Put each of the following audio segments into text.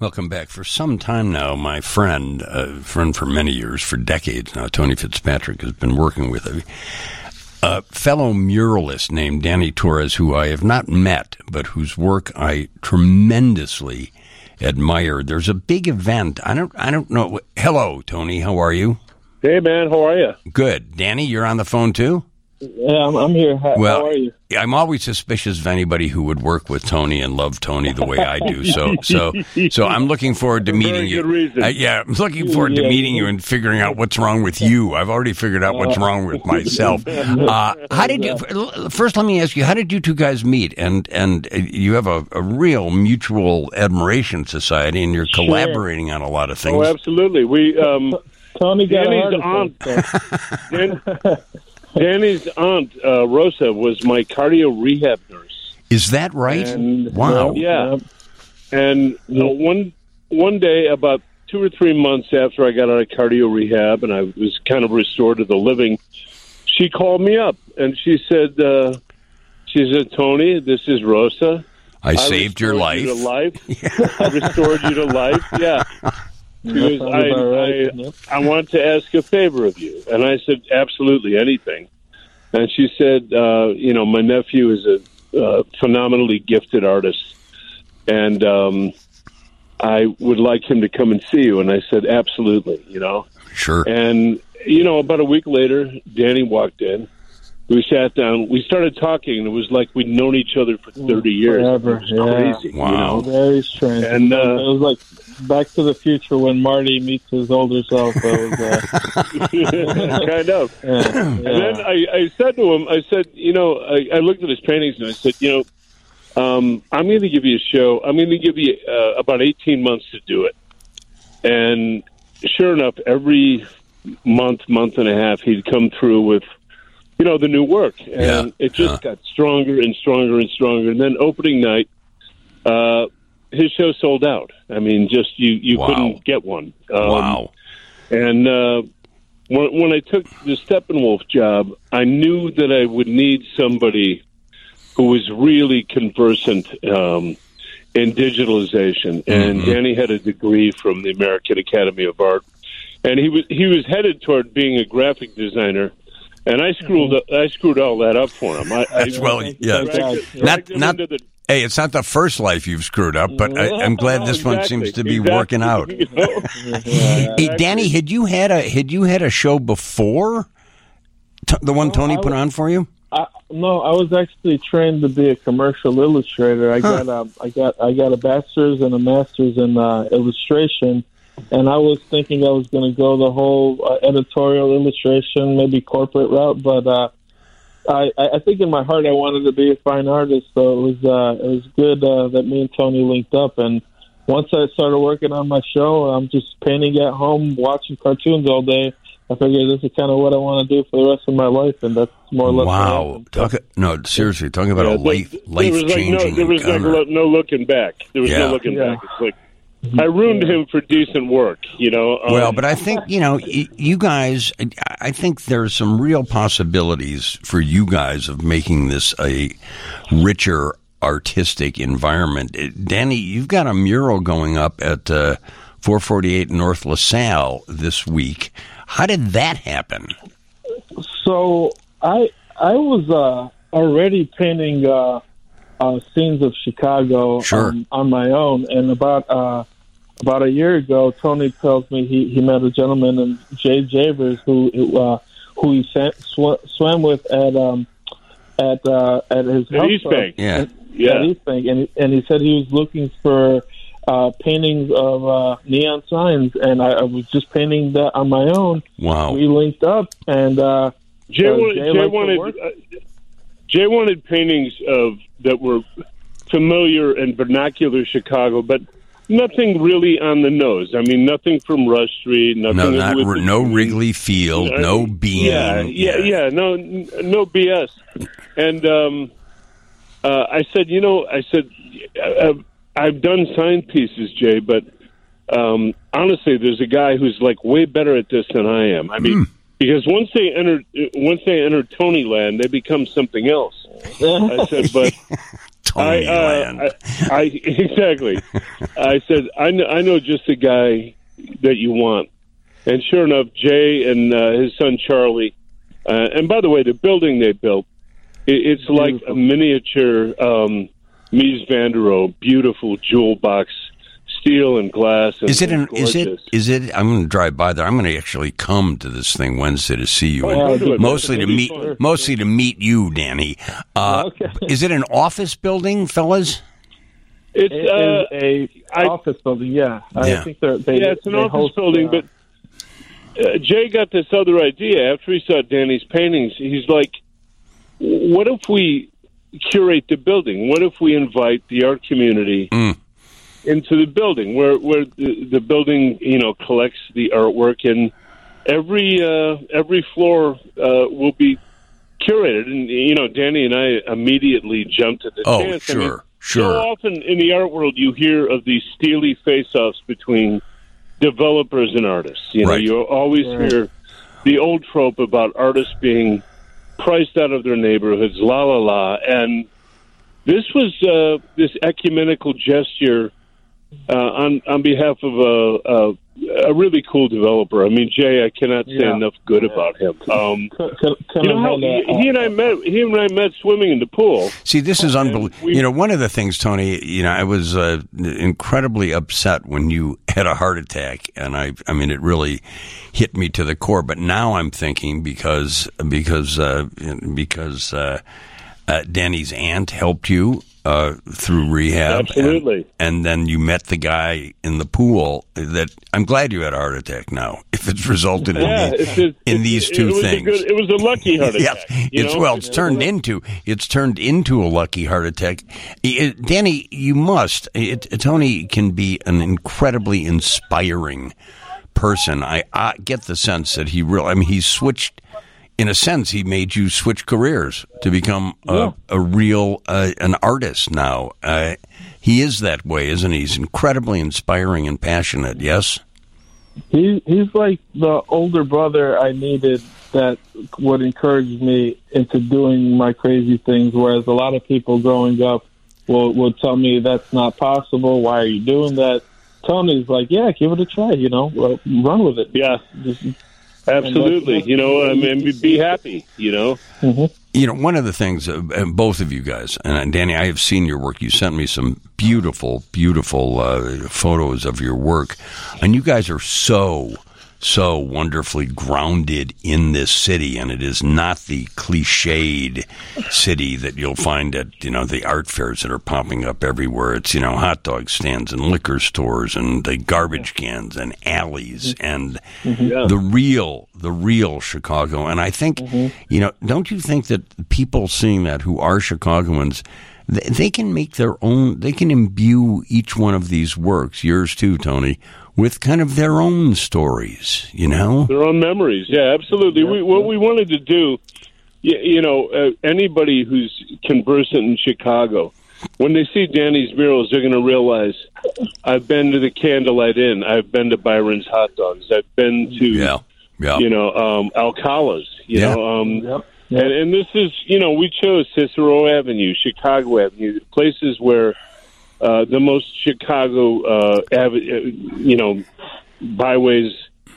Welcome back. For some time now, my friend, a friend for many years, for decades now, Tony Fitzpatrick has been working with a, a fellow muralist named Danny Torres, who I have not met, but whose work I tremendously admire. There's a big event. I don't. I don't know. Hello, Tony. How are you? Hey, man. How are you? Good. Danny, you're on the phone too. Yeah, I'm, I'm here. How, Well, how are you? I'm always suspicious of anybody who would work with Tony and love Tony the way I do. So, so, so I'm looking forward to meeting you. Uh, yeah, I'm looking forward to meeting you and figuring out what's wrong with you. I've already figured out what's wrong with myself. Uh, how did you? First, let me ask you: How did you two guys meet? And and uh, you have a, a real mutual admiration society, and you're Sure. collaborating on a lot of things. Oh, absolutely. We um, Tony got Danny's a heart attack. so- Dan, Danny's aunt uh, Rosa was my cardio rehab nurse, Is that right? And- wow. Yeah. and uh, one one day about two or three months after I got out of cardio rehab and I was kind of restored to the living, she called me up and she said, uh, "She said, Tony, this is Rosa." I saved your life. you to life. I restored you to life. Yeah. She That goes, sounds I, right. I, Yep. I want to ask a favor of you. And I said, absolutely anything. And she said, uh, you know, my nephew is a uh, phenomenally gifted artist. And um, I would like him to come and see you. And I said, absolutely, you know. Sure. And, you know, about a week later, Danny walked in. We sat down. We started talking, and it was like we'd known each other for 30 years. Forever, It was yeah. crazy. you Wow. know? Very strange. And, uh, it was like Back to the Future when Marty meets his older self. It was, uh, kind of. yeah, And then I, I said to him, I said, you know, I, I looked at his paintings and I said, you know, um, I'm going to give you a show. I'm going to give you uh, about 18 months to do it. And sure enough, every month, month and a half, he'd come through with, you know, the new work. And Yeah. it just Uh. got stronger and stronger and stronger. And then opening night, uh, his show sold out. I mean, just you, you Wow. couldn't get one. Um, wow. and uh, when, when I took the Steppenwolf job, I knew that I would need somebody who was really conversant um, in digitalization. And Danny had a degree from the American Academy of Art, and he was he was headed toward being a graphic designer. And I screwed I screwed all that up for him. I, I, That's well, yeah. dragged Not not. the- Hey, it's not the first life you've screwed up, but I, I'm glad this one seems to be exactly. working out. You know? Hey, Danny, had you had a had you had a show before T- the one Tony I put on for you? I, no, I was actually trained to be a commercial illustrator. I got a, I got, I got a bachelor's and a master's in uh, illustration, and I was thinking I was going to go the whole uh, editorial illustration, maybe corporate route. But uh, I, I I think in my heart I wanted to be a fine artist, so it was, uh, it was good uh, that me and Tony linked up. And once I started working on my show, I'm just painting at home, watching cartoons all day. I figured this is kind of what I want to do for the rest of my life, and that's more or less. Wow. happened. Talk, no, seriously, talking about Yeah, a there- life there life was like no, changing there was like encounter. lo- no looking back. There was Yeah. no looking Yeah. back. It's like I ruined him for decent work, you know. Um, Well, but I think you know you guys. I think there's some real possibilities for you guys of making this a richer artistic environment. Uh, Danny, you've got a mural going up at uh, 448 North LaSalle this week. How did that happen? So I I was uh, already painting uh, uh, scenes of Chicago Sure. um, on my own, and about uh, about a year ago, Tony tells me he, he met a gentleman named Jay Javers who uh, who he sa- sw- swam with at um, at uh, at his At house East. Bank. Yeah. Yeah. at East Bank, and and he said he was looking for uh, paintings of uh, neon signs, and I, I was just painting that on my own. Wow. We linked up, and uh, Jay, uh, wanted, Jay Jay wanted uh, Jay wanted paintings of that were familiar and vernacular Chicago, but nothing really on the nose. I mean, nothing from Rush Street. Nothing No, not r- no Wrigley Field, Uh, no Bean. Yeah, yeah, yeah. No, n- no BS. And um, uh, I said, you know, I said, uh, I've done sign pieces, Jay, but um, honestly, there's a guy who's like way better at this than I am. I mean, because once they enter, once they enter Tony Land, they become something else. I said, but Tony I, uh, land. I, I exactly. I said I know, I know just the guy that you want, and sure enough, Jay and uh, his son Charlie. Uh, and by the way, the building they built, it, it's like a miniature um, Mies van der Rohe, beautiful jewel box, steel and glass. And, is it an? and Is it? it? I'm going to drive by there. I'm going to actually come to this thing Wednesday to see you, Oh, and go to it. mostly to meet, fun. mostly to meet you, Danny. Uh, Okay. Is it an office building, fellas? It's It uh, is a I- office building. Yeah, Yeah. I think they're, they. yeah, it's an office host, building, uh, but uh, Jay got this other idea after he saw Danny's paintings. He's like, "What if we curate the building? What if we invite the art community Mm. Into the building, where where the, the building you know collects the artwork, and every uh, every floor uh, will be curated." And you know, Danny and I immediately jumped at the Oh, chance. I mean, sure, sure. So often in the art world, you hear of these steely face-offs between developers and artists. You know, Right. you always Right. hear the old trope about artists being priced out of their neighborhoods, la la la. And this was uh, this ecumenical gesture uh, on on behalf of a, a a really cool developer. I mean, Jay, I cannot say Yeah. enough good about him. Um, Could, could, could you know how he, he and I met. He and I met swimming in the pool. See, this is unbelievable. You know, one of the things, Tony. You know, I was uh, incredibly upset when you had a heart attack, and I, I mean, it really hit me to the core. But now I'm thinking because because uh, because uh, uh, Danny's aunt helped you uh, through rehab, Absolutely. and, then you met the guy in the pool. That I'm glad you had a heart attack. Now, if it's resulted in Yeah, the- it's a, in these it two was a things. good- it was a lucky heart attack. you it's know? well, it's turned into it's turned into a lucky heart attack. It- Danny, you must. It, Tony can be an incredibly inspiring person. I, I get the sense that he really. I mean, he's switched. In a sense, he made you switch careers to become a, a real uh, an artist now. Uh, he is that way, isn't he? He's incredibly inspiring and passionate. Yes. He he's like the older brother I needed that would encourage me into doing my crazy things. Whereas a lot of people growing up will will tell me that's not possible. Why are you doing that? Tony's like, yeah, give it a try. You know, run with it. Yeah, Just, absolutely. You know, I mean, be- happy. You know, You know, one of the things, uh, uh, both of you guys, and Danny, I have seen your work. You sent me some beautiful, beautiful uh, photos of your work, and you guys are so, so wonderfully grounded in this city, and it is not the cliched city that you'll find at you know the art fairs that are popping up everywhere. It's you know hot dog stands and liquor stores and the garbage cans and alleys and the real, the real Chicago. And I think mm-hmm. you know, don't you think that people seeing that who are Chicagoans? th- They can make their own. They can imbue each one of these works, yours too, Tony, with kind of their own stories. You know, their own memories. Yeah, absolutely. we, what we wanted to do, you, you know, uh, anybody who's conversant in Chicago, when they see Danny's murals, they're going to realize I've been to the Candlelight Inn, I've been to Byron's Hot Dogs, I've been to, yeah, yeah, you know, um, Alcala's. You Yeah. know, um, yep. And, and this is, you know, we chose Cicero Avenue, Chicago Avenue, places where uh, the most Chicago, uh, ave- uh, you know, byways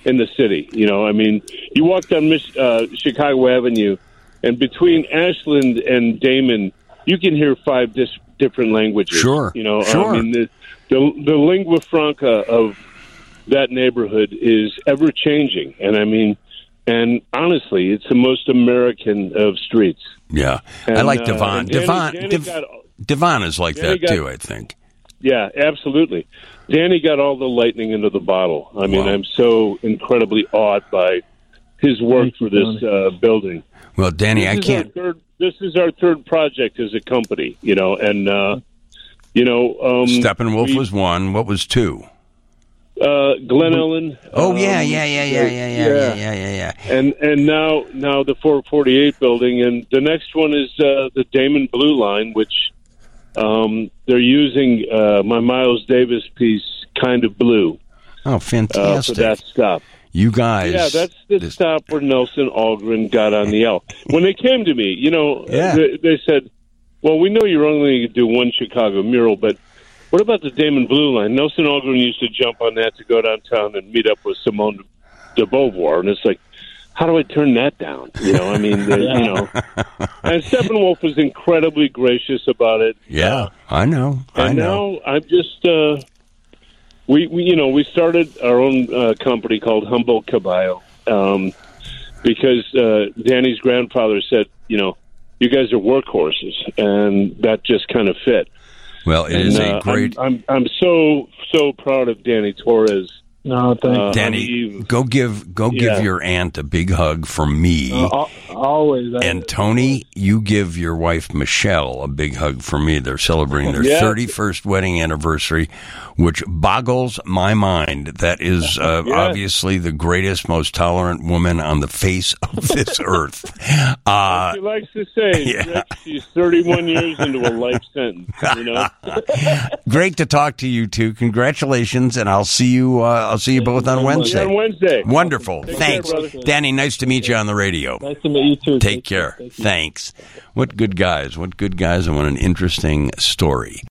in the city. You know, I mean, you walk down Mich- uh, Chicago Avenue, and between Ashland and Damen, you can hear five dis- different languages. Sure, You know, sure. I mean, the, the the lingua franca of that neighborhood is ever changing, and I mean. And honestly, it's the most American of streets. yeah. I like uh, Devon. and Danny- Devon, Danny got- Devon is like Danny that got- too. I think. Yeah, absolutely. Danny got all the lightning into the bottle. I mean, Wow. I'm so incredibly awed by his work Thank for you, this uh, building. Well, Danny, I This is our can't. third, this is our third project as a company, you know, and uh, you know, um, Steppenwolf we- was one. What was two? uh, Glen Ellyn. Oh um, yeah, yeah, yeah, yeah, yeah, yeah, yeah, yeah, yeah, yeah. And and now now the 448 building, and the next one is uh, the Damen Blue Line, which um, they're using uh, my Miles Davis piece, kind of blue, Oh, uh, for that stop. you guys. Yeah, that's the this- stop where Nelson Algren got on the L. When they came to me, you know, Yeah. they, they said, well, we know you're only going to do one Chicago mural, but what about the Damen Blue Line? Nelson Algren used to jump on that to go downtown and meet up with Simone de Beauvoir, and it's like, how do I turn that down? You know, I mean, the, you know, and Steppenwolf was incredibly gracious about it. Yeah, I know. I and know. now I'm just, uh, we, we, you know, we started our own uh, company called Humboldt Caballo um, because uh, Danny's grandfather said, you know, you guys are workhorses, and that just kind of fit. Well, it and, is uh, a great. I'm, I'm I'm so so proud of Danny Torres. No, thank Uh. Danny, go give go Yeah. give your aunt a big hug from me. Uh, always. And Tony, you give your wife Michelle a big hug from me. They're celebrating their Yeah. 31st wedding anniversary, which boggles my mind. That is uh, Yeah. obviously the greatest, most tolerant woman on the face of this earth. Uh, She likes to say, yeah. She's 31 years into a life sentence. You know, great to talk to you two. Congratulations, and I'll see you. Uh, I'll see you both on so much. See you on Wednesday. Wednesday. Wonderful. Take Thanks, brother. Danny. Nice to meet you on the radio. nice to meet you too. Take care. Thank you. Thanks. What good guys. What good guys, and what an interesting story.